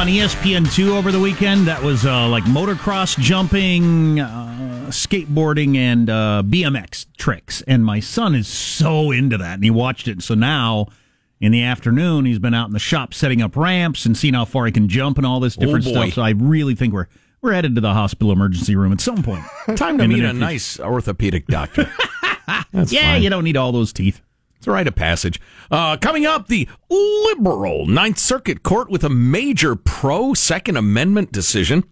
on E ESPN2 over the weekend. That was uh, like motocross jumping, uh, skateboarding, and uh, BMX tricks. And my son is so into that, and he watched it. So now, in the afternoon, he's been out in the shop setting up ramps and seeing how far he can jump and all this different boy. stuff. So I really think we're we're headed to the hospital emergency room at some point. Time to meet a nice orthopedic doctor. Yeah, fine. you don't need all those teeth. It's a rite of passage. Uh, coming up, the liberal Ninth Circuit Court with a major pro Second Amendment decision.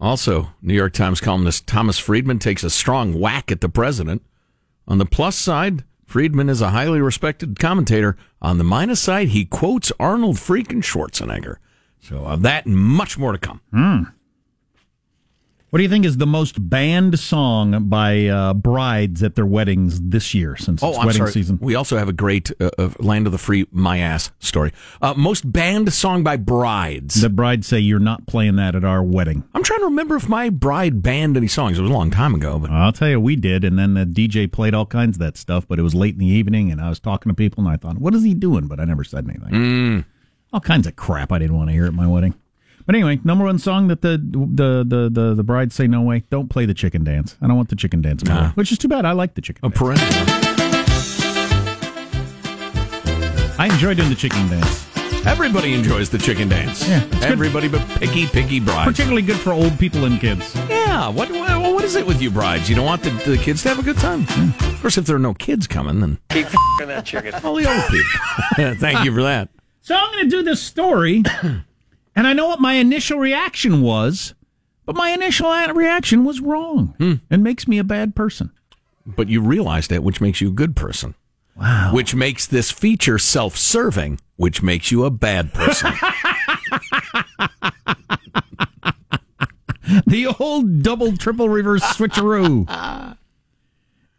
Also, New York Times columnist Thomas Friedman takes a strong whack at the president. On the plus side, Friedman is a highly respected commentator. On the minus side, he quotes Arnold freaking Schwarzenegger. So, of that and much more to come. What do you think is the most banned song by uh, brides at their weddings this year since it's Oh, I'm wedding sorry. season? We also have a great uh, uh, Land of the Free My Ass story. Uh, most banned song by brides. The brides say you're not playing that at our wedding. I'm trying to remember if my bride banned any songs. It was a long time ago, but I'll tell you, we did, and then the DJ played all kinds of that stuff. But it was late in the evening, and I was talking to people, and I thought, "What is he doing?" But I never said anything. Mm. All kinds of crap I didn't want to hear at my wedding. But anyway, number one song that the the the the, the brides say no way. Don't play the chicken dance. I don't want the chicken dance, Nah. which is too bad. I like the chicken. a dance. parental. I enjoy doing the chicken dance. Everybody enjoys the chicken dance. Yeah, it's good. Everybody but picky, picky brides. Particularly good for old people and kids. Yeah. What, what what is it with you brides? You don't want the, the kids to have a good time? Of course, if there are no kids coming, then Keep that chicken. all the old people. Thank you for that. So I'm going to do this story, and I know what my initial reaction was, but my initial reaction was wrong hmm. and makes me a bad person. But you realize that, which makes you a good person. Wow. Which makes this feature self-serving, which makes you a bad person. The old double, triple reverse switcheroo.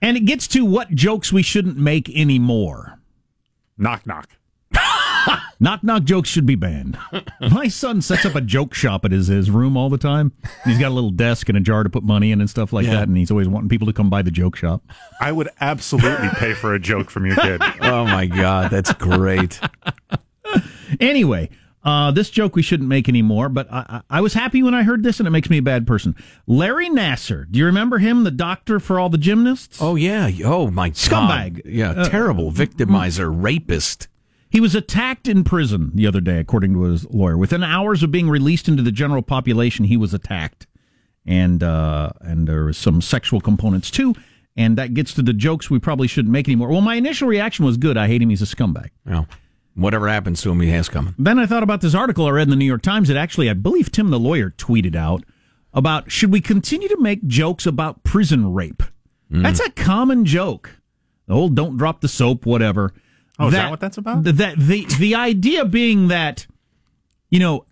and it gets to what jokes we shouldn't make anymore. Knock knock. Knock knock jokes should be banned. My son sets up a joke shop at his, his room all the time. He's got a little desk and a jar to put money in and stuff like Yeah. that, and he's always wanting people to come by the joke shop. I would absolutely pay for a joke from your kid. oh my God, that's great. Anyway, uh, this joke we shouldn't make anymore, but I, I, I was happy when I heard this, and it makes me a bad person. Larry Nassar, do you remember him, the doctor for all the gymnasts? Oh yeah. Oh my Scumbag. God. Yeah. Uh, terrible victimizer, rapist. He was attacked in prison the other day, according to his lawyer. Within hours of being released into the general population, he was attacked, and uh, and there was some sexual components too. And that gets to the jokes we probably shouldn't make anymore. Well, my initial reaction was good. I hate him. He's a scumbag. Well, whatever happens to him, he has coming. Then I thought about this article I read in the New York Times that actually, I believe Tim the lawyer tweeted out about should we continue to make jokes about prison rape? That's a common joke. The old don't drop the soap, whatever. Oh, is that what that's about? That the the idea being that you know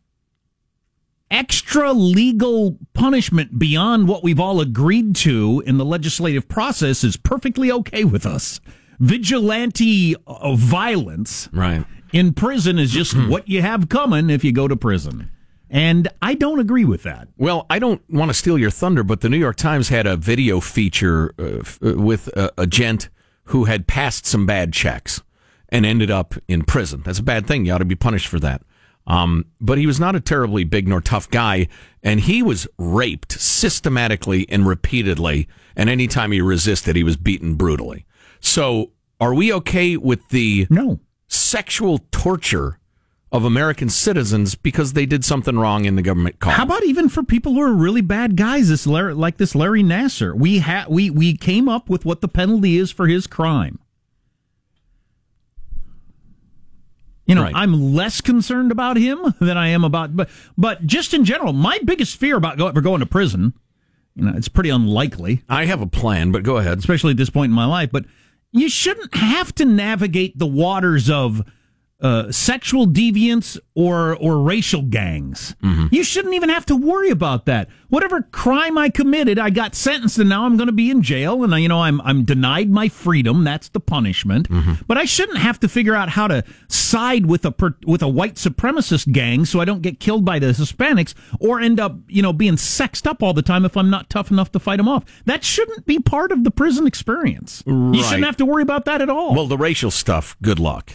extra legal punishment beyond what we've all agreed to in the legislative process is perfectly okay with us. Vigilante uh, violence Right. in prison is just what you have coming if you go to prison. And I don't agree with that. Well, I don't want to steal your thunder, but the New York Times had a video feature uh, f- uh, with a, a gent who had passed some bad checks and ended up in prison. That's a bad thing. You ought to be punished for that. Um, but he was not a terribly big nor tough guy, and he was raped systematically and repeatedly. And anytime he resisted, he was beaten brutally. So, are we okay with the No. sexual torture of American citizens because they did something wrong in the government call? How about even for people who are really bad guys, this Larry, like this Larry Nassar? We ha- we we came up with what the penalty is for his crime. You know, Right. I'm less concerned about him than I am about, but but just in general, my biggest fear about go, ever going to prison, you know, it's pretty unlikely, I have a plan, but go ahead. especially at this point in my life. But you shouldn't have to navigate the waters of uh, sexual deviance or or racial gangs. You shouldn't even have to worry about that. Whatever crime I committed, I got sentenced, and now I'm going to be in jail, and I, you know I'm I'm denied my freedom. That's the punishment. But I shouldn't have to figure out how to side with a per, with a white supremacist gang so I don't get killed by the Hispanics or end up you know being sexed up all the time if I'm not tough enough to fight them off. That shouldn't be part of the prison experience. You shouldn't have to worry about that at all. Well, the racial stuff, good luck.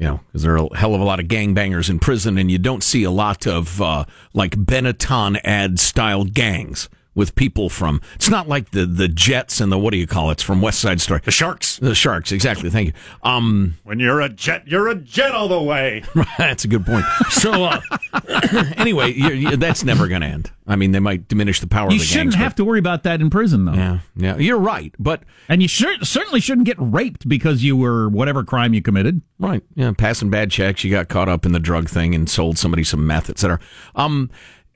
You know, because there are a hell of a lot of gangbangers in prison, and you don't see a lot of uh, like Benetton ad style gangs with people from. It's not like the the Jets and the what do you call it? It's from West Side Story. The Sharks. The Sharks, exactly. Thank you. Um, when you're a jet, you're a jet all the way. that's a good point. So uh, anyway, you're, you're, that's never going to end. I mean, they might diminish the power. You of the shouldn't gangs, have to worry about that in prison, though. Yeah, yeah, you're right. But and you should, certainly shouldn't get raped because you were whatever crime you committed. Right. Yeah, passing bad checks. You got caught up in the drug thing and sold somebody some meth, etc. Um,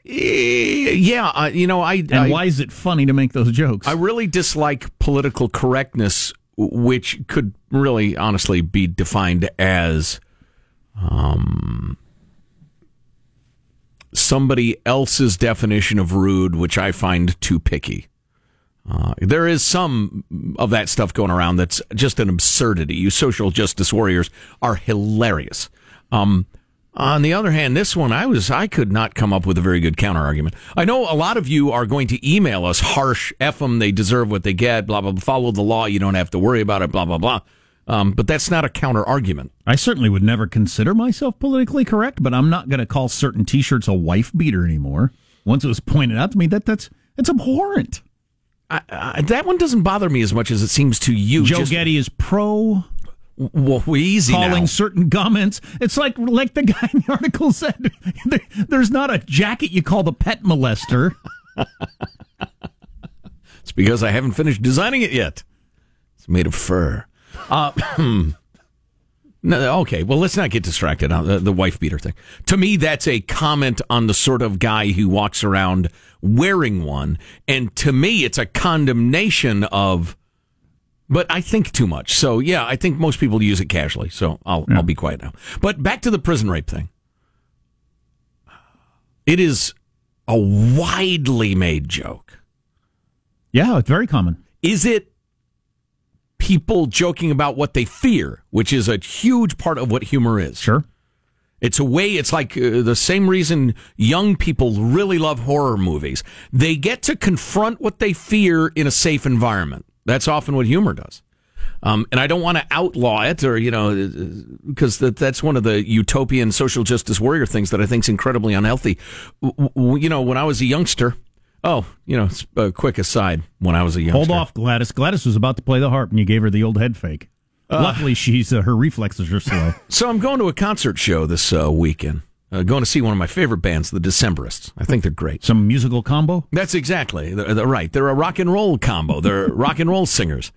yeah, uh, you know, I. And I, why is it funny to make those jokes? I really dislike political correctness, which could really, honestly, be defined as um, somebody else's definition of rude, which I find too picky. Uh, there is some of that stuff going around that's just an absurdity. You social justice warriors are hilarious. Um, on the other hand, this one I was I could not come up with a very good counter argument. I know a lot of you are going to email us harsh f them they deserve what they get blah blah blah follow the law you don't have to worry about it blah blah blah. Um, but that's not a counter argument. I certainly would never consider myself politically correct, but I'm not going to call certain T-shirts a wife beater anymore. Once it was pointed out to me that that's it's abhorrent. I, I, that one doesn't bother me as much as it seems to you. Joe Just, Getty is pro well, easy calling now. certain comments. It's like like the guy in the article said. There's not a jacket you call the pet molester. it's because I haven't finished designing it yet. It's made of fur. Uh, no, okay, well, let's not get distracted on the, the wife beater thing. To me, that's a comment on the sort of guy who walks around wearing one, and to me, it's a condemnation of but I think too much. So yeah, I think most people use it casually. So I'll yeah. I'll be quiet now. But back to the prison rape thing. It is a widely made joke. Yeah, it's very common. Is it people joking about what they fear, which is a huge part of what humor is? Sure. It's a way, it's like uh, the same reason young people really love horror movies. They get to confront what they fear in a safe environment. That's often what humor does. Um, and I don't want to outlaw it or, you know, because that, that's one of the utopian social justice warrior things that I think is incredibly unhealthy. W- you know, when I was a youngster, oh, you know, a quick aside, when I was a youngster. Hold off, Gladys. Gladys was about to play the harp and you gave her the old head fake. Uh, Luckily, she's uh, her reflexes are slow. So I'm going to a concert show this uh, weekend. Uh, going to see one of my favorite bands, the Decemberists. I think they're great. Some musical combo? That's exactly they're, they're right. They're a rock and roll combo. They're rock and roll singers,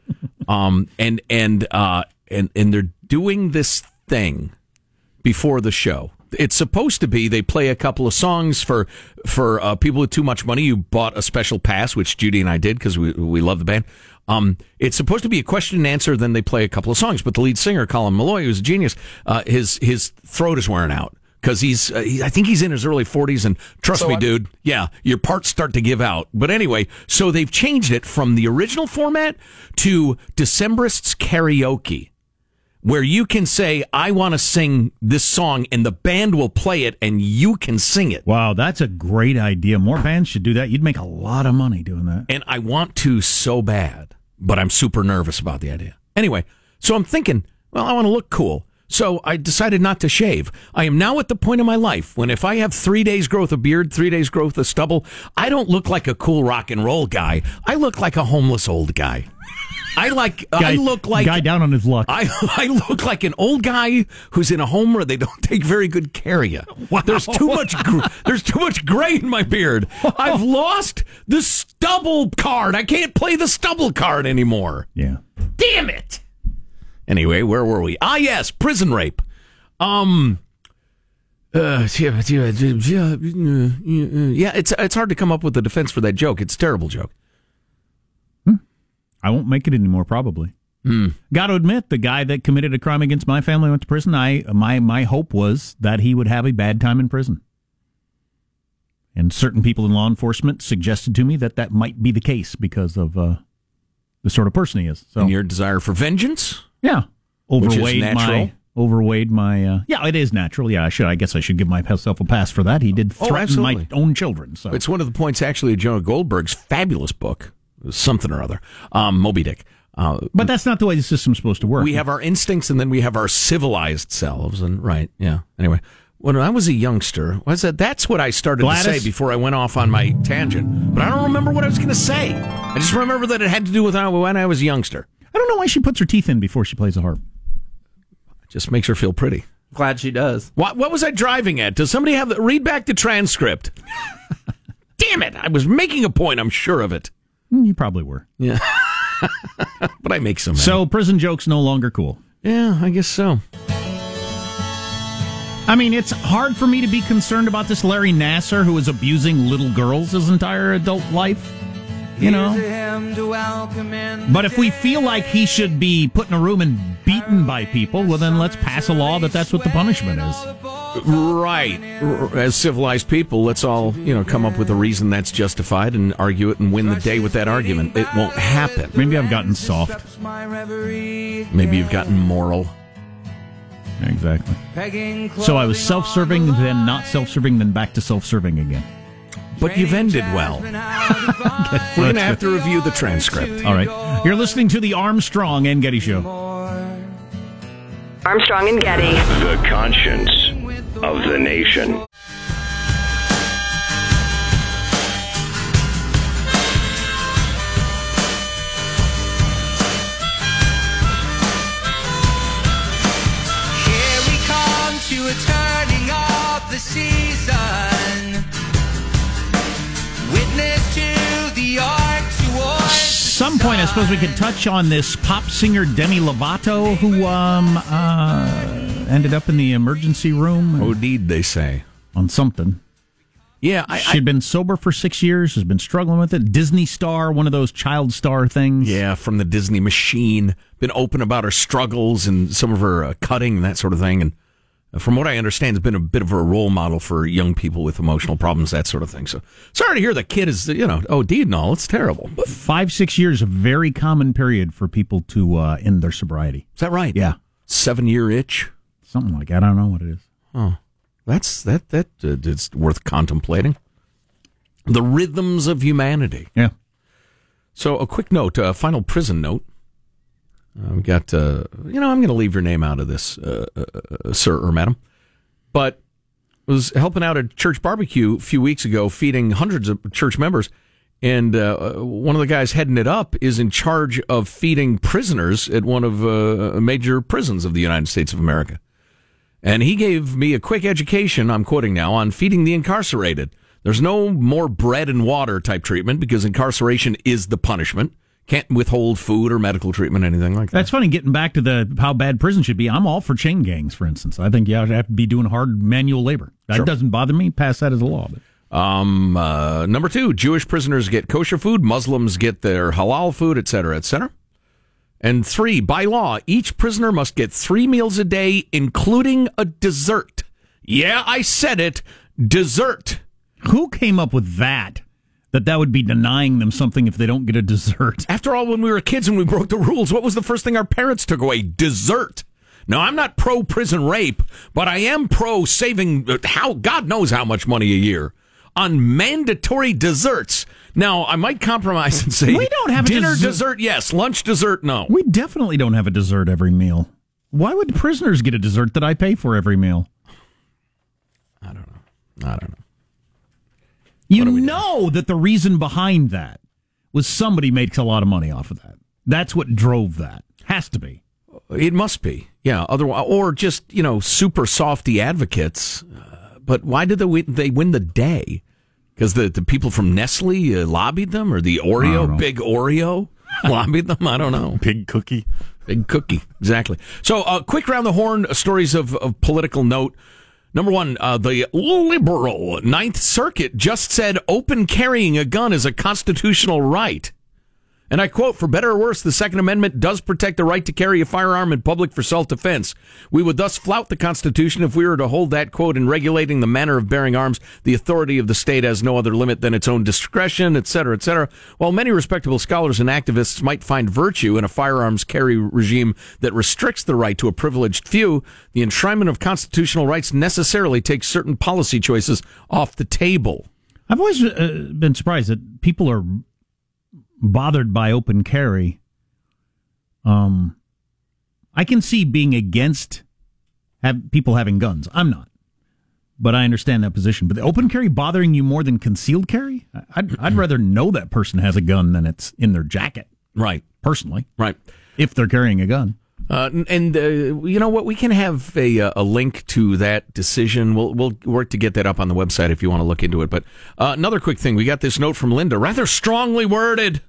um, and and uh, and and they're doing this thing before the show. It's supposed to be they play a couple of songs for for uh, people with too much money. You bought a special pass, which Judy and I did because we we love the band. Um, it's supposed to be a question and answer. Then they play a couple of songs. But the lead singer, Colin Meloy, who's a genius, uh, his his throat is wearing out because he's, uh, he, I think he's in his early 40s. And trust so me, dude, yeah, your parts start to give out. But anyway, so they've changed it from the original format to Decemberists karaoke, where you can say, I want to sing this song, and the band will play it, and you can sing it. Wow, that's a great idea. More bands should do that. You'd make a lot of money doing that. And I want to so bad, but I'm super nervous about the idea. Anyway, so I'm thinking, well, I want to look cool. So I decided not to shave. I am now at the point in my life when if I have three days growth of beard, three days growth of stubble, I don't look like a cool rock and roll guy. I look like a homeless old guy. I like. Guy, I look like guy down on his luck. I I look like an old guy who's in a home where they don't take very good care of you. Wow. There's too much. Gr- there's too much gray in my beard. I've lost the stubble card. I can't play the stubble card anymore. Yeah. Damn it. Anyway, where were we? Ah, yes, prison rape. Um, uh, yeah, it's it's hard to come up with a defense for that joke. It's a terrible joke. Hmm. I won't make it anymore, probably. Hmm. Got to admit, the guy that committed a crime against my family went to prison. I my my hope was that he would have a bad time in prison. And certain people in law enforcement suggested to me that that might be the case because of uh, the sort of person he is. So, and your desire for vengeance. Yeah, overweighed my overweighed my. Uh, yeah, it is natural. Yeah, I should. I guess I should give myself a pass for that. He did oh, threaten oh, my own children. So it's one of the points actually of Jonah Goldberg's fabulous book, something or other, um, Moby Dick. but that's not the way the system's supposed to work. we have our instincts and then we have our civilized selves and right yeah anyway when i was a youngster was that that's what i started Gladys? to say before i went off on my tangent but i don't remember what i was going to say i just remember that it had to do with when i was a youngster I don't know why she puts her teeth in before she plays the harp. just makes her feel pretty Glad she does. what, what was i driving at does somebody have the read back the transcript damn it i was making a point i'm sure of it Mm, You probably were. Yeah. but i make some So prison jokes no longer cool. yeah i guess so I mean, it's hard for me to be concerned about this Larry Nassar who is abusing little girls his entire adult life. You know? But if we feel like he should be put in a room and beaten by people, well, then let's pass a law that that's what the punishment is. Right. As civilized people, let's all, you know, come up with a reason that's justified and argue it and win the day with that argument. It won't happen. Maybe I've gotten soft. Maybe you've gotten moral. Exactly. So I was self serving, then not self serving, then back to self serving again. But you've ended well. We're going to have to review the transcript. All right. You're listening to the Armstrong and Getty Show. Armstrong and Getty. The conscience of the nation. Here we come to a turning of the season. Some point, I suppose we could touch on this pop singer Demi Lovato, who um, uh, ended up in the emergency room Oh, deed, they say. on something. Yeah, I, She'd been sober for six years, has been struggling with it. Disney star, one of those child star things. yeah, from the Disney machine. Been open about her struggles and some of her uh, cutting and that sort of thing. And from what I understand, has been a bit of a role model for young people with emotional problems, that sort of thing. So sorry to hear the kid is, you know, oh, deed and all. It's terrible. But, Five, six years, a very common period for people to uh, end their sobriety. Is that right? Yeah. Seven year itch. Something like that. I don't know what it is. Oh, that's that that uh, it's worth contemplating. The rhythms of humanity. Yeah. So, a quick note, a final prison note. We got, uh, you know, I'm going to leave your name out of this, uh, uh, uh, sir or madam, but was helping out at church barbecue a few weeks ago, feeding hundreds of church members. And uh, one of the guys heading it up is in charge of feeding prisoners at one of major prisons of the United States of America. And he gave me a quick education, I'm quoting now, on feeding the incarcerated. There's no more bread and water type treatment because incarceration is the punishment. Can't withhold food or medical treatment, anything like that. That's funny. Getting back to the how bad prison should be, I'm all for chain gangs, for instance. I think you have to be doing hard manual labor. That Sure. doesn't bother me. Pass that as a law. But Um, uh, number two, Jewish prisoners get kosher food, Muslims get their halal food, et cetera, et cetera. And three, by law, each prisoner must get three meals a day, including a dessert. Yeah, I said it. Dessert. who came up with that? That that would be denying them something if they don't get a dessert. After all, when we were kids and we broke the rules, what was the first thing our parents took away? Dessert. Now, I'm not pro prison rape, but I am pro saving uh, how God knows how much money a year on mandatory desserts. Now, I might compromise and say We don't have a dinner dessert- dessert, yes, lunch dessert, no. We definitely don't have a dessert every meal. Why would prisoners get a dessert that I pay for every meal? I don't know. You know that the reason behind that was somebody makes a lot of money off of that. That's what drove that. Has to be. It must be, yeah. Otherwise, or just you know, super softy advocates. Uh, but why did they win, they win the day? Because the, the people from Nestle uh, lobbied them, or the I don't know. Oreo, big Oreo, lobbied them. I don't know. Big cookie. Big cookie, exactly. So, uh, quick round the horn stories of, of political note. Number one, uh, the liberal Ninth Circuit just said open carrying a gun is a constitutional right. And I quote, for better or worse, the Second Amendment does protect the right to carry a firearm in public for self-defense. We would thus flout the Constitution if we were to hold that, quote, in regulating the manner of bearing arms, the authority of the state has no other limit than its own discretion, et cetera, et cetera. While many respectable scholars and activists might find virtue in a firearms carry regime that restricts the right to a privileged few, the enshrinement of constitutional rights necessarily takes certain policy choices off the table. I've always uh, been surprised that people are bothered by open carry Um, I can see being against have people having guns. I'm not, but I understand that position. But the open carry bothering you more than concealed carry? I'd, I'd rather know that person has a gun than it's in their jacket. Right. Personally, Right. if they're carrying a gun. Uh, and uh, you know what? We can have a, uh, a link to that decision. We'll we'll work to get that up on the website if you want to look into it. But uh, another quick thing: we got this note from Linda, rather strongly worded.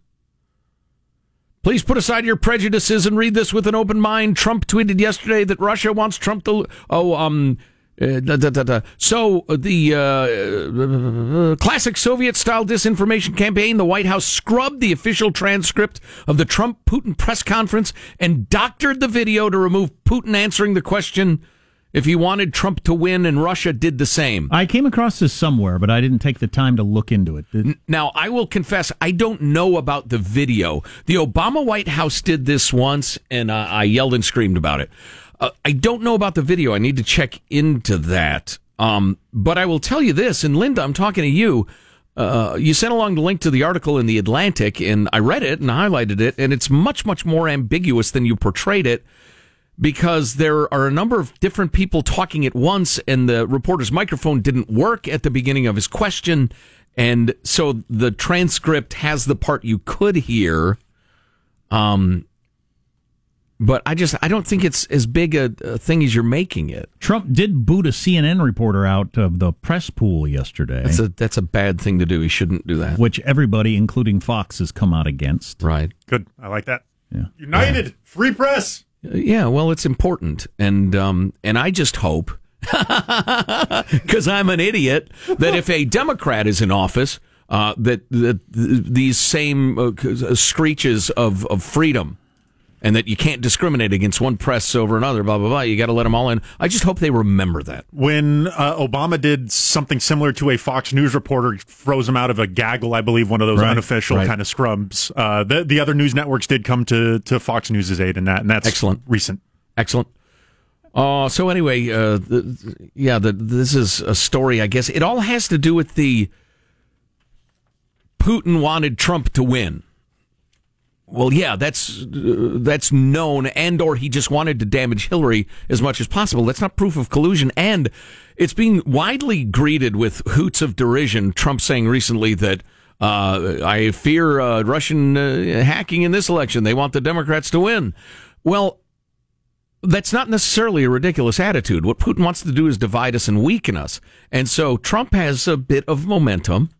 Please put aside your prejudices and read this with an open mind. Trump tweeted yesterday that Russia wants Trump to. Oh, um. Uh, da, da, da. So uh, the uh, classic Soviet-style disinformation campaign, the White House scrubbed the official transcript of the Trump-Putin press conference and doctored the video to remove Putin answering the question if he wanted Trump to win, and Russia did the same. I came across this somewhere, but I didn't take the time to look into it. Now, I will confess, I don't know about the video. The Obama White House did this once, and uh, I yelled and screamed about it. Uh, I don't know about the video. I need to check into that. Um, but I will tell you this, and Linda, I'm talking to you. Uh, you sent along the link to the article in the Atlantic, and I read it and highlighted it, and it's much, much more ambiguous than you portrayed it because there are a number of different people talking at once, and the reporter's microphone didn't work at the beginning of his question. And so the transcript has the part you could hear. Um, but I just I don't think it's as big a, a thing as you're making it. Trump did boot a CNN reporter out of the press pool yesterday, That's a that's a bad thing to do. He shouldn't do that. which everybody, including Fox, has come out against. Right. Good. I like that. Yeah. United. Free press. Yeah, well, it's important, and um, and I just hope, because I'm an idiot, that if a Democrat is in office, uh, that that these same uh, screeches of of freedom, and that you can't discriminate against one press over another, blah blah blah. You got to let them all in. I just hope they remember that. When uh, Obama did something similar to a Fox News reporter, froze him out of a gaggle, I believe, one of those Right, unofficial right. kind of scrubs. Uh, the, the other news networks did come to, to Fox News' aid in that, and that's Excellent. recent. Excellent. Uh, so anyway, uh, the, yeah, the, this is a story. I guess it all has to do with the Putin wanted Trump to win. Well, yeah, that's uh, that's known, and or he just wanted to damage Hillary as much as possible. That's not proof of collusion, and it's being widely greeted with hoots of derision. Trump saying recently that uh, I fear uh, Russian uh, hacking in this election. They want the Democrats to win. Well, that's not necessarily a ridiculous attitude. What Putin wants to do is divide us and weaken us. And so Trump has a bit of momentum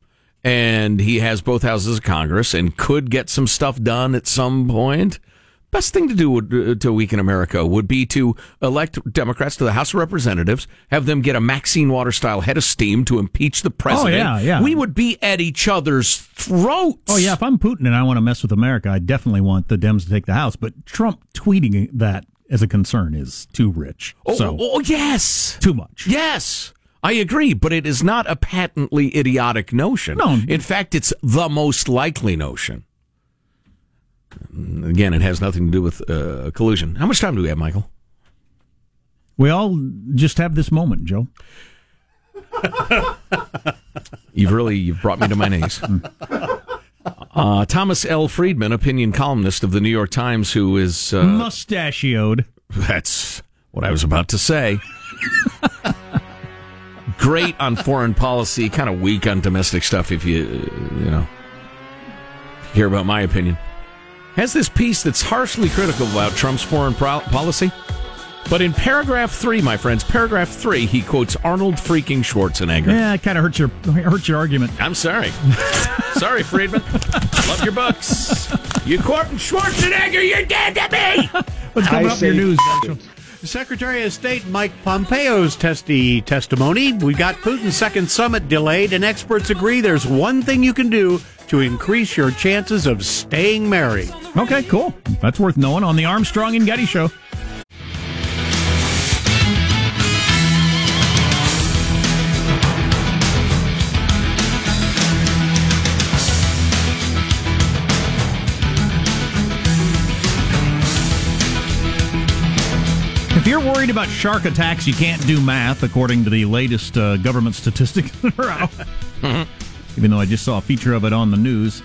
and he has both houses of Congress and could get some stuff done at some point. Best thing to do would, uh, to weaken America would be to elect Democrats to the House of Representatives, have them get a Maxine Water style head of steam to impeach the president. Oh, yeah, yeah. We would be at each other's throats. Oh yeah, if I'm Putin and I want to mess with America, I definitely want the Dems to take the House. But Trump tweeting that as a concern is too rich. Oh, so oh, yes. too much. Yes, I agree, but it is not a patently idiotic notion. No. In fact, it's the most likely notion. Again, it has nothing to do with uh, collusion. How much time do we have, Michael? We all just have this moment, Joe. You've really you've brought me to my knees. Uh, Thomas L. Friedman, opinion columnist of the New York Times, who is uh, Mustachioed. That's what I was about to say. Great on foreign policy, kind of weak on domestic stuff. If you, uh, you know, hear about my opinion, has this piece that's harshly critical about Trump's foreign pro- policy. But in paragraph three, my friends, paragraph three, he quotes Arnold freaking Schwarzenegger. Yeah, it kind of hurts your hurts your argument. I'm sorry. sorry, Friedman. Love your books. You quoting Schwarzenegger, you're dead to me. What's coming up in your news, Joe? Secretary of State Mike Pompeo's testy testimony. We got Putin's second summit delayed, and experts agree there's one thing you can do to increase your chances of staying married. Okay, cool. That's worth knowing on the Armstrong and Getty show. You're worried about shark attacks, you can't do math, according to the latest uh, government statistics that are out. Even though I just saw a feature of it on the news.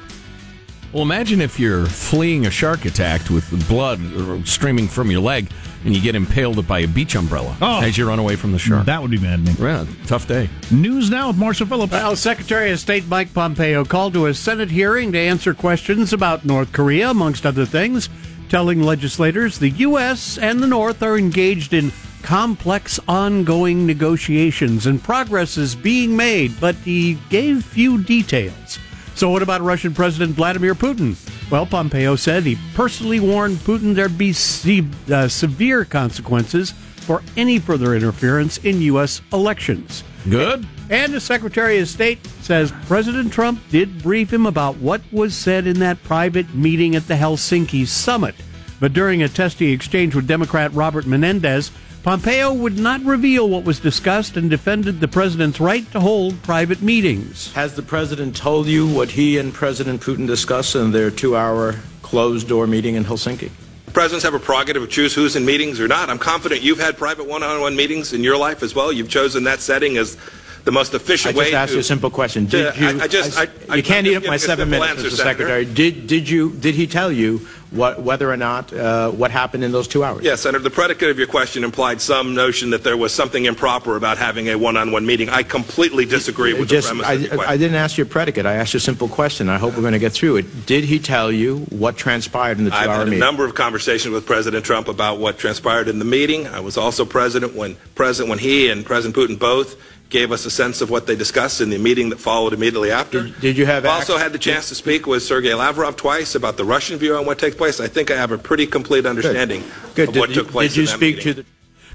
Well, imagine if you're fleeing a shark attack with blood streaming from your leg and you get impaled by a beach umbrella Oh. as you run away from the shark. That would be maddening. yeah, tough day. News now with Marshall Phillips. Well, Secretary of State Mike Pompeo called to a Senate hearing to answer questions about North Korea, amongst other things, telling legislators the U.S. and the North are engaged in complex ongoing negotiations and progress is being made, but he gave few details. So, what about Russian President Vladimir Putin? Well, Pompeo said he personally warned Putin there'd be se- uh, severe consequences for any further interference in U.S. elections. Good. And the Secretary of State says President Trump did brief him about what was said in that private meeting at the Helsinki summit. But during a testy exchange with Democrat Robert Menendez, Pompeo would not reveal what was discussed and defended the president's right to hold private meetings. Has the president told you what he and President Putin discussed in their two hour closed door meeting in Helsinki? Presidents have a prerogative to choose who's in meetings or not. I'm confident you've had private one-on-one meetings in your life as well. You've chosen that setting as the most I efficient way just asked to. you a simple question. to- Did you? I, I just. I, I, you can't eat up my a seven simple minutes, answer, Mr. Senator. Secretary. Did did you? Did he tell you what whether or not uh, what happened in those two hours? Yes, Senator. The predicate of your question implied some notion that there was something improper about having a one-on-one meeting. I completely disagree with Just, the premise I, of your question. I didn't ask you a predicate. I asked you a simple question. I hope we're going to get through it. Did he tell you what transpired in the I've two-hour had a meeting? number of conversations with President Trump about what transpired in the meeting. I was also president when president when he and President Putin both gave us a sense of what they discussed in the meeting that followed immediately after. Did- did you have I've also had the chance to speak with Sergei Lavrov twice about the Russian view on what takes place. I think I have a pretty complete understanding Good. of Did what you, took place. Did you in that speak meeting. to the?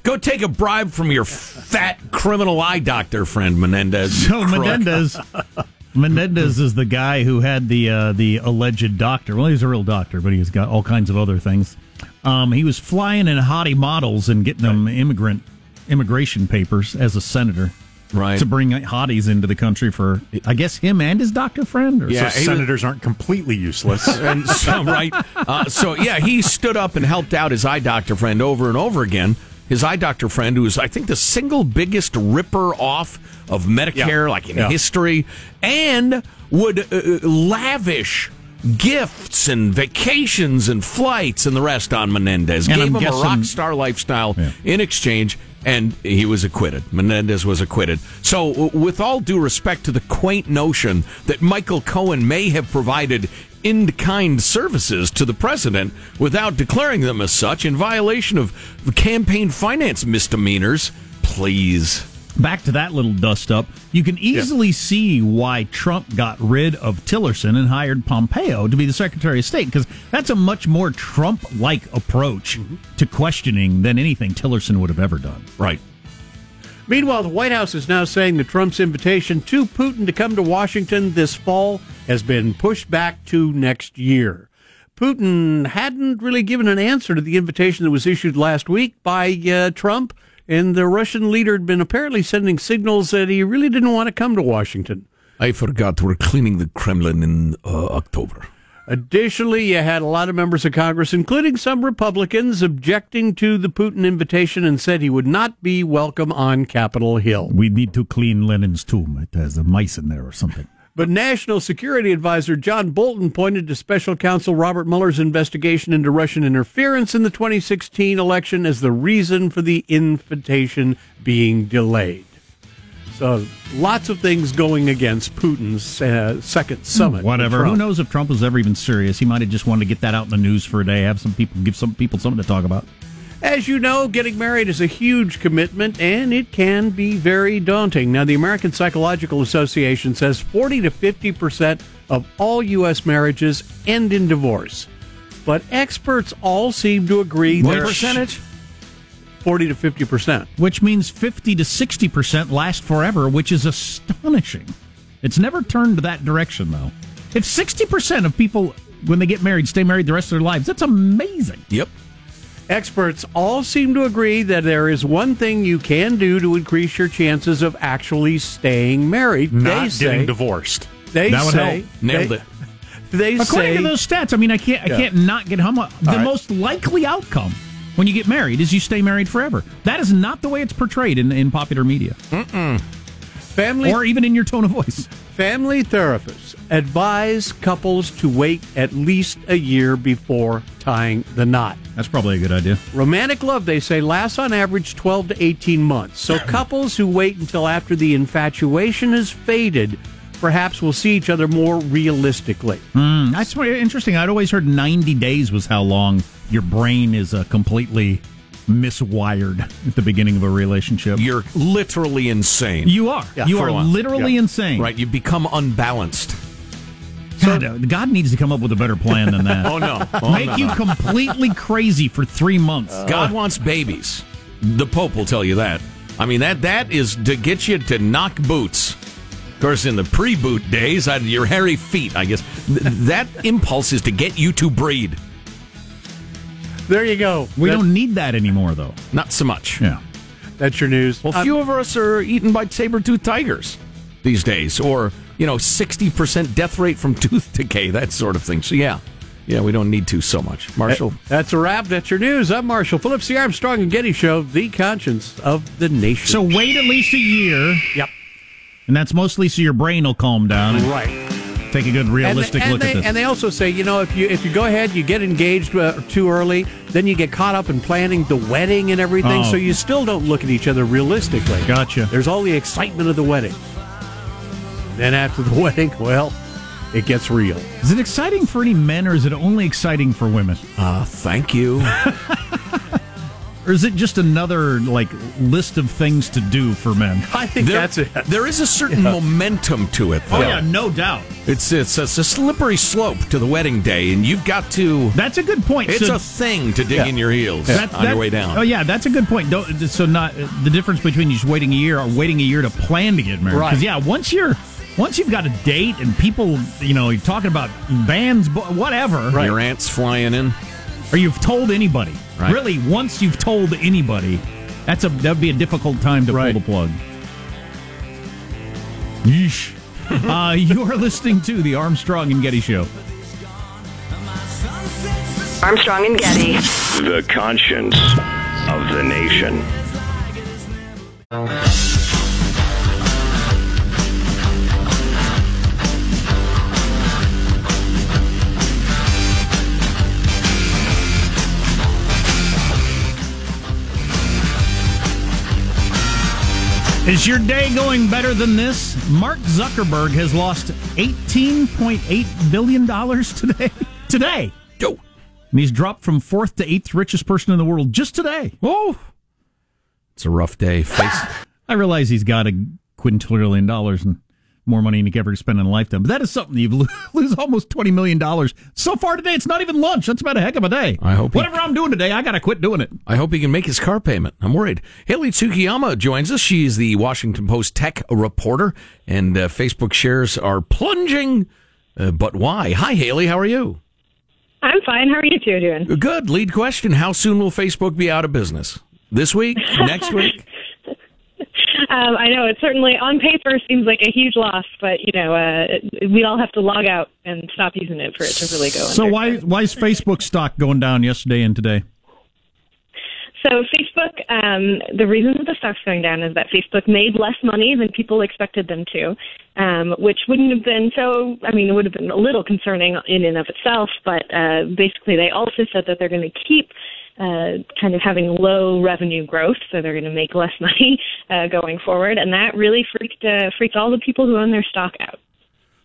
Go take a bribe from your fat criminal eye doctor friend, Menendez. So Crook. Menendez, Menendez is the guy who had the uh, the alleged doctor. Well, he's a real doctor, but he's got all kinds of other things. Um, he was flying in hottie models and getting them immigrant immigration papers as a senator, Right. To bring hotties into the country for, I guess, him and his doctor friend. Or Yeah, so he was- senators aren't completely useless. and so right. Uh, so yeah, he stood up and helped out his eye doctor friend over and over again. His eye doctor friend, who is, I think the single biggest ripper off of Medicare, Yeah. like in Yeah. history, and would uh, uh, lavish gifts and vacations and flights and the rest on Menendez. And Gave I'm him guessing- a rock star lifestyle Yeah. in exchange, and he was acquitted. Menendez was acquitted. So, with all due respect to the quaint notion that Michael Cohen may have provided in kind services to the president without declaring them as such in violation of campaign finance misdemeanors, please. Back to that little dust up, you can easily see why Trump got rid of Tillerson and hired Pompeo to be the Secretary of State because that's a much more Trump like approach to questioning than anything Tillerson would have ever done. Right. Meanwhile, the White House is now saying that Trump's invitation to Putin to come to Washington this fall has been pushed back to next year. Putin hadn't really given an answer to the invitation that was issued last week by uh, Trump, and the Russian leader had been apparently sending signals that he really didn't want to come to Washington. I forgot we're cleaning the Kremlin in uh, October. Additionally, you had a lot of members of Congress, including some Republicans, objecting to the Putin invitation and said he would not be welcome on Capitol Hill. We need to clean Lenin's tomb. It has a mice in there or something. But National Security Advisor John Bolton pointed to Special Counsel Robert Mueller's investigation into Russian interference in the 2016 election as the reason for the invitation being delayed. So, lots of things going against Putin's uh, second summit. Whatever. Who knows if Trump was ever even serious? He might have just wanted to get that out in the news for a day, have some people give some people something to talk about. As you know, getting married is a huge commitment and it can be very daunting. Now, the American Psychological Association says 40 to 50% of all U.S. marriages end in divorce. But experts all seem to agree What there- percentage? 40 to 50%. which means 50 to 60% last forever, which is astonishing. It's never turned that direction, though. If 60% of people, when they get married, stay married the rest of their lives, that's amazing. Yep. Experts all seem to agree that there is one thing you can do to increase your chances of actually staying married. Not they getting divorced. They That would say, help. Nailed they, it. They According say to those stats, I mean, I can't, I Yeah. can't not get hum. The right. most likely outcome when you get married is you stay married forever. That is not the way it's portrayed in, in popular media family or even in your tone of voice. Family therapists advise couples to wait at least a year before tying the knot. That's probably a good idea. Romantic love, they say, lasts on average 12 to 18 months. So couples who wait until after the infatuation has faded perhaps will see each other more realistically. Mm, that's interesting. I'd always heard 90 days was how long your brain is uh, completely miswired at the beginning of a relationship. You're literally insane. You are. Yeah, you are literally Yeah. insane. right. You become unbalanced. God, uh, God needs to come up with a better plan than that. Oh no. Oh, Make no, you no. completely crazy for three months. God wants babies. The Pope will tell you that. I mean that that is to get you to knock boots. Of course, in the pre-boot days, I, your hairy feet. I guess Th- that impulse is to get you to breed. There you go. we That- don't need that anymore, though. Not so much. Yeah. That's your news. Well, Uh, few of us are eaten by saber-toothed tigers these days, or you know, sixty percent death rate from tooth decay, that sort of thing. So yeah, yeah, we don't need to so much. Marshall, That's a wrap. That's your news. I'm Marshall Phillips, the Armstrong and Getty Show, the conscience of the nation. So wait at least a year, yep, and that's mostly so your brain will calm down right. Take a good realistic and, look they, at this. and they also say, you know, if you if you go ahead, you get engaged uh, too early, then you get caught up in planning the wedding and everything. Oh. So you still don't look at each other realistically. Gotcha. There's all the excitement of the wedding. Then after the wedding, well, it gets real. is it exciting for any men, or is it only exciting for women? uh, thank you. Or is it just another like list of things to do for men? I think There- that's it. There is a certain momentum to it. Though. Oh yeah, no doubt. It's, it's it's a slippery slope to the wedding day, and you've got to. That's a good point. It's So- a thing to dig in your heels That- on that- your way down. Oh yeah, that's a good point. Don't, so not the difference between just waiting a year or waiting a year to plan to get married. Right. Because yeah, once you're once you've got a date and people, you know, you're talking about bands, bu- whatever, Your aunt's flying in. Or you've told anybody. Right. Really, once you've told anybody, that's a that'd be a difficult time to Right. pull the plug. Yeesh. uh, you're listening to the Armstrong and Getty Show. Armstrong and Getty. The conscience of the nation. Is your day going better than this? Mark Zuckerberg has lost $18.8 billion today. Today. Yo. And he's dropped from fourth to eighth richest person in the world just today. Oh, it's a rough day. Face. I realize he's got a quintillion dollars and more money than you could ever spend in a lifetime, but that is something. You lose almost $20 million. So far today, it's not even lunch. That's about a heck of a day. I hope he- Whatever I'm doing today, I got to quit doing it. I hope he can make his car payment. I'm worried. Hayley Tsukayama joins us. She's the Washington Post tech reporter, and uh, Facebook shares are plunging. Uh, but why? Hi, Haley. How are you? I'm fine. How are you two doing? Good. Lead question: How soon will Facebook be out of business? This week? Next week? Um, I know it certainly on paper seems like a huge loss, but you know uh, we'd all have to log out and stop using it for it to really go. So under. why why is Facebook stock going down yesterday and today? So Facebook, um, the reason that the stock's going down is that Facebook made less money than people expected them to, um, which wouldn't have been so. I mean, it would have been a little concerning in and of itself, but uh, basically they also said that they're going to keep. Uh, kind of having low revenue growth, so they're going to make less money uh, going forward, and that really freaked uh, freaked all the people who own their stock out.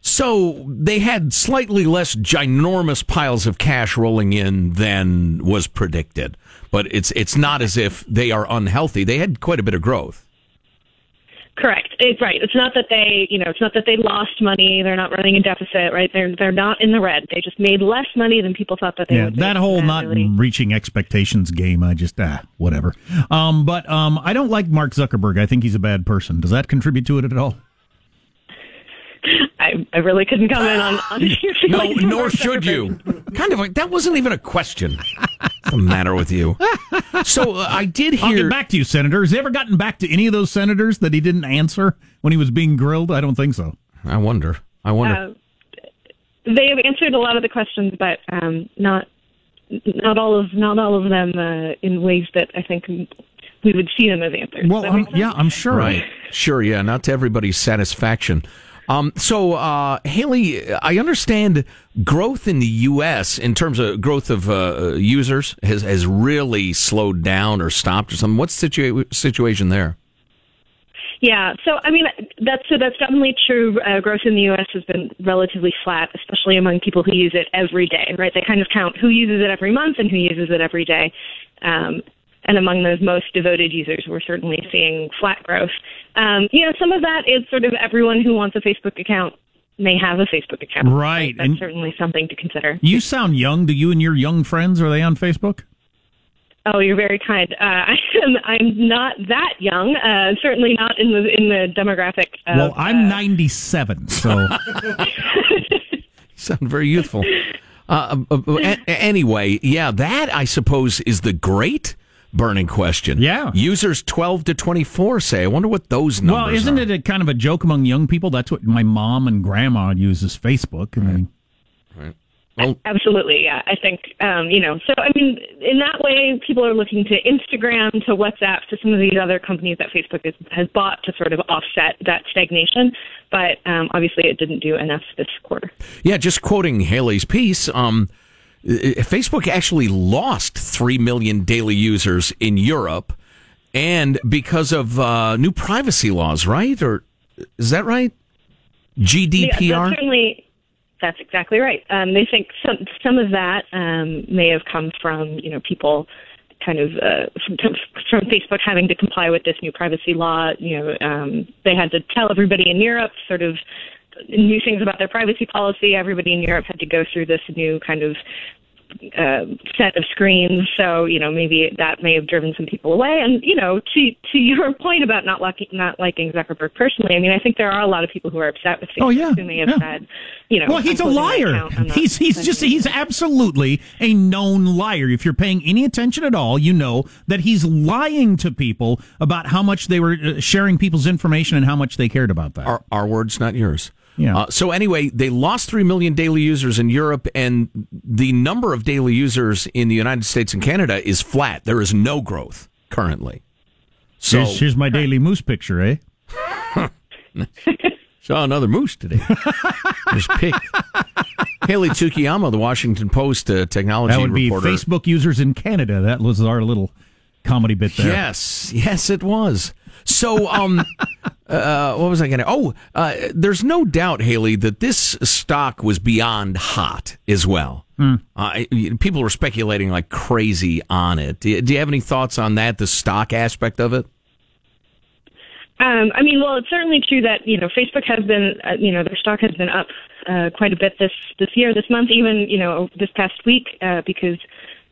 So they had slightly less ginormous piles of cash rolling in than was predicted, but it's it's not as if they are unhealthy. They had quite a bit of growth. Correct. It's right. It's not that they, you know, it's not that they lost money. They're not running a deficit, right? They're they're not in the red. They just made less money than people thought that they Yeah, would. that whole not reaching expectations game, I just ah whatever. Um, but um, I don't like Mark Zuckerberg. I think he's a bad person. Does that contribute to it at all? I, I really couldn't comment on. on No, nor should you. Kind of like that wasn't even a question. What's the matter with you? So uh, I did I'll hear. get back to you, Senator. Has he ever gotten back to any of those senators that he didn't answer when he was being grilled? I don't think so. I wonder. I wonder. Uh, they have answered a lot of the questions, but um, not not all of not all of them uh, in ways that I think we would see them as answers. Well, Does that I'm, yeah, I'm sure. Right. Sure, yeah, not to everybody's satisfaction. Um, so, uh, Hayley, I understand growth in the U.S. in terms of growth of uh, users has has really slowed down or stopped or something. What's the situa- situation there? Yeah, so I mean that's so that's definitely true. Uh, growth in the U.S. has been relatively flat, especially among people who use it every day. Right? They kind of count who uses it every month and who uses it every day. Um, and among those most devoted users, we're certainly seeing flat growth. Um, you know, some of that is sort of everyone who wants a Facebook account may have a Facebook account. Right, That's and- certainly something to consider. You sound young. Do you and your young friends are they on Facebook? Oh, you're very kind. Uh, I'm I'm not that young. Uh, certainly not in the in the demographic. Of, well, I'm 97, so sound very youthful. Uh, uh, uh, a- anyway, yeah, that I suppose is the great burning question. Yeah. users twelve to twenty four say. I wonder what those numbers. well, isn't are. it a kind of a joke among young people? That's what my mom and grandma uses Facebook. I mean, Well, Absolutely, yeah. I think um, you know. So I mean, in that way, people are looking to Instagram, to WhatsApp, to some of these other companies that Facebook is, has bought to sort of offset that stagnation. But um, obviously, it didn't do enough this quarter. Yeah, just quoting Hayley's piece, um, Facebook actually lost 3 million daily users in Europe and because of uh, new privacy laws, right? Or is that right? Yeah, GDPR? that's certainly. That's exactly right. Um, they think some some of that um, may have come from you know people kind of uh, from, from Facebook having to comply with this new privacy law. You know, um, they had to tell everybody in Europe sort of new things about their privacy policy. Everybody in Europe had to go through this new kind of uh, set of screens. So you know maybe that may have driven some people away. And you know to to your point about not liking not liking Zuckerberg personally, I mean I think there are a lot of people who are upset with Facebook Oh, yeah, who may have yeah. said, you know, well, he's a I'm closing my liar. account. He's he's just sending he's absolutely a known liar. If you're paying any attention at all, you know that he's lying to people about how much they were uh, sharing people's information and how much they cared about that. Our, our words, not yours. Yeah. Uh, so anyway, they lost three million daily users in Europe, and the number of daily users in the United States and Canada is flat. There is no growth currently. So here's, here's my daily moose picture, eh? saw another moose today. There's pig. Hayley Tsukayama, the Washington Post uh, technology That would be. Facebook users in Canada. That was our little comedy bit there. Yes, yes, it was. So, um, uh, what was I going to? Oh, uh, there's no doubt, Hayley, that this stock was beyond hot as well. Uh, people were speculating like crazy on it. Do you, do you have any thoughts on that? The stock aspect of it? Um, I mean, well, it's certainly true that you know Facebook has been, uh, you know, their stock has been up uh, quite a bit this this year, this month, even you know this past week, uh, because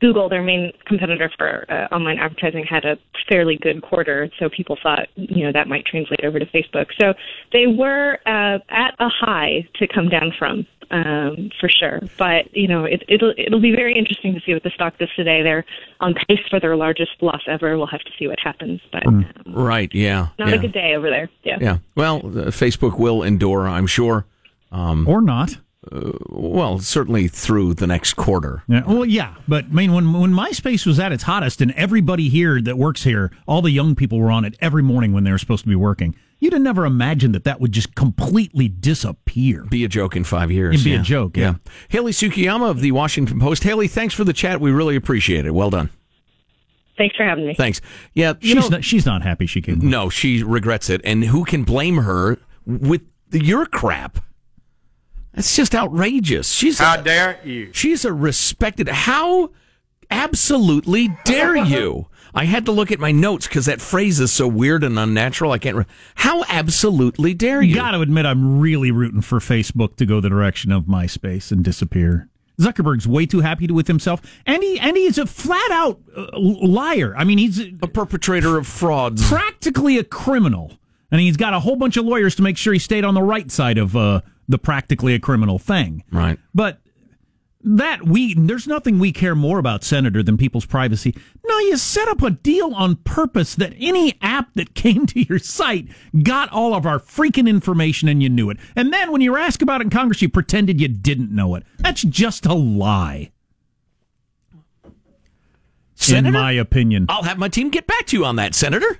Google, their main competitor for uh, online advertising, had a fairly good quarter. So people thought, you know, that might translate over to Facebook. So they were uh, at a high to come down from. Um, for sure, but you know it, it'll it'll be very interesting to see what the stock does today. They're on pace for their largest loss ever. We'll have to see what happens, but um, Right. Yeah. not yeah. a good day over there. Yeah. Yeah. Well, uh, Facebook will endure, I'm sure. Um, or not. Uh, well, certainly through the next quarter. Yeah, well, yeah, but I mean, when when MySpace was at its hottest, and everybody here that works here, all the young people were on it every morning when they were supposed to be working. You'd have never imagined that that would just completely disappear. Be a joke in five years. It'd be a joke, yeah. Hayley Tsukayama of the Washington Post. Hayley, thanks for the chat. We really appreciate it. Well done. Thanks for having me. Thanks. Yeah, you she's know- not, she's not happy she came. No, she regrets it. And who can blame her with your crap? That's just outrageous. She's How a, dare you? She's a respected. How absolutely dare you? I had to look at my notes because that phrase is so weird and unnatural. I can't. Re- How absolutely dare you? Got to admit, I'm really rooting for Facebook to go the direction of MySpace and disappear. Zuckerberg's way too happy with himself, and he and he's a flat out uh, liar. I mean, he's a perpetrator of frauds, practically a criminal, and he's got a whole bunch of lawyers to make sure he stayed on the right side of uh, the practically a criminal thing. Right. But that we there's nothing we care more about, Senator, than people's privacy. No, you set up a deal on purpose that any app that came to your site got all of our freaking information and you knew it. And then when you were asked about it in Congress, you pretended you didn't know it. That's just a lie. Senator? in my opinion. I'll have my team get back to you on that, Senator.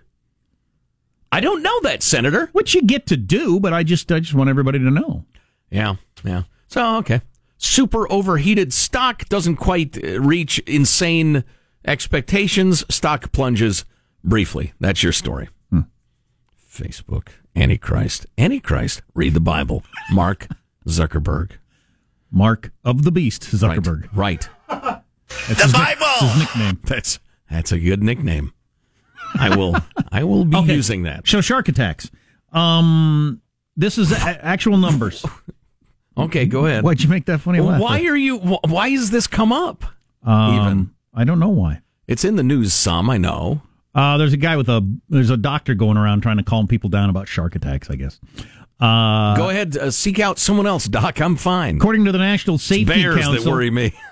I don't know that, Senator. Which you get to do, but I just I just want everybody to know. Yeah, yeah. So okay, super overheated stock doesn't quite uh, reach insane expectations. Stock plunges briefly. That's your story. Hmm. Facebook, Antichrist, Antichrist. Read the Bible. Mark Zuckerberg. Mark of the Beast, Zuckerberg. Right. That's his, Bible. That's his nickname. That's that's a good nickname. I will I will be Okay. using that. So shark attacks. Um, this is a- actual numbers. Okay, go ahead. Why'd you make that funny laugh? Why are you? Why has this come up? Um, even? I don't know why. It's in the news some. I know. Uh, there's a guy with a there's a doctor going around trying to calm people down about shark attacks. I guess. Uh, Go ahead, uh, seek out someone else, Doc. I'm fine. According to the National Safety bears Council, that worry me.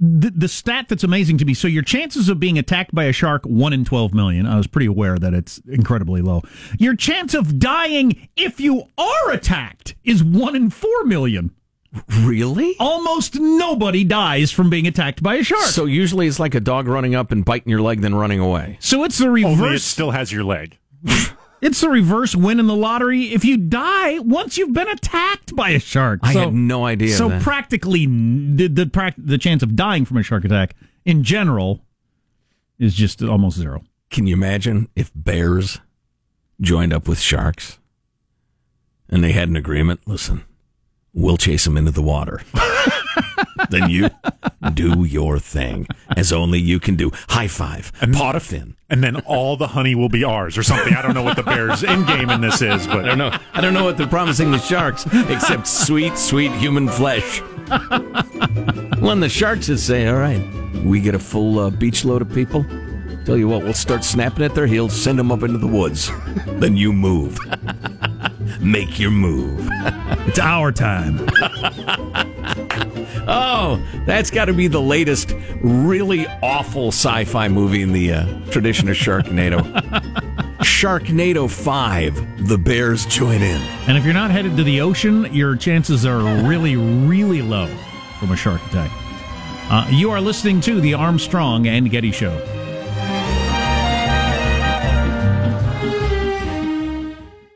the, the stat that's amazing to me. So your chances of being attacked by a shark one in twelve million. I was pretty aware that it's incredibly low. Your chance of dying if you are attacked is one in four million. Really? Almost nobody dies from being attacked by a shark. So usually it's like a dog running up and biting your leg, then running away. So it's the Only it reverse. still has your leg. It's the reverse win in the lottery if you die once you've been attacked by a shark. I So- had no idea. So that. practically, the the, the chance of dying from a shark attack in general is just almost zero. Can you imagine if bears joined up with sharks and they had an agreement? Listen, we'll chase them into the water. then you do your thing as only you can do. High five, and, pot of fin. And then all the honey will be ours or something. I don't know what the Bears' end game in this is, but I don't know. I don't know what they're promising the sharks except sweet, sweet human flesh. When the sharks would say, "All right, we get a full uh, beach load of people." Tell you what, we'll start snapping at their heels, send them up into the woods. then you move. Make your move. It's our time. Oh, that's got to be the latest really awful sci-fi movie in the uh, tradition of Sharknado. Sharknado 5, the bears join in. And if you're not headed to the ocean, your chances are really, really low from a shark attack. Uh, you are listening to the Armstrong and Getty Show.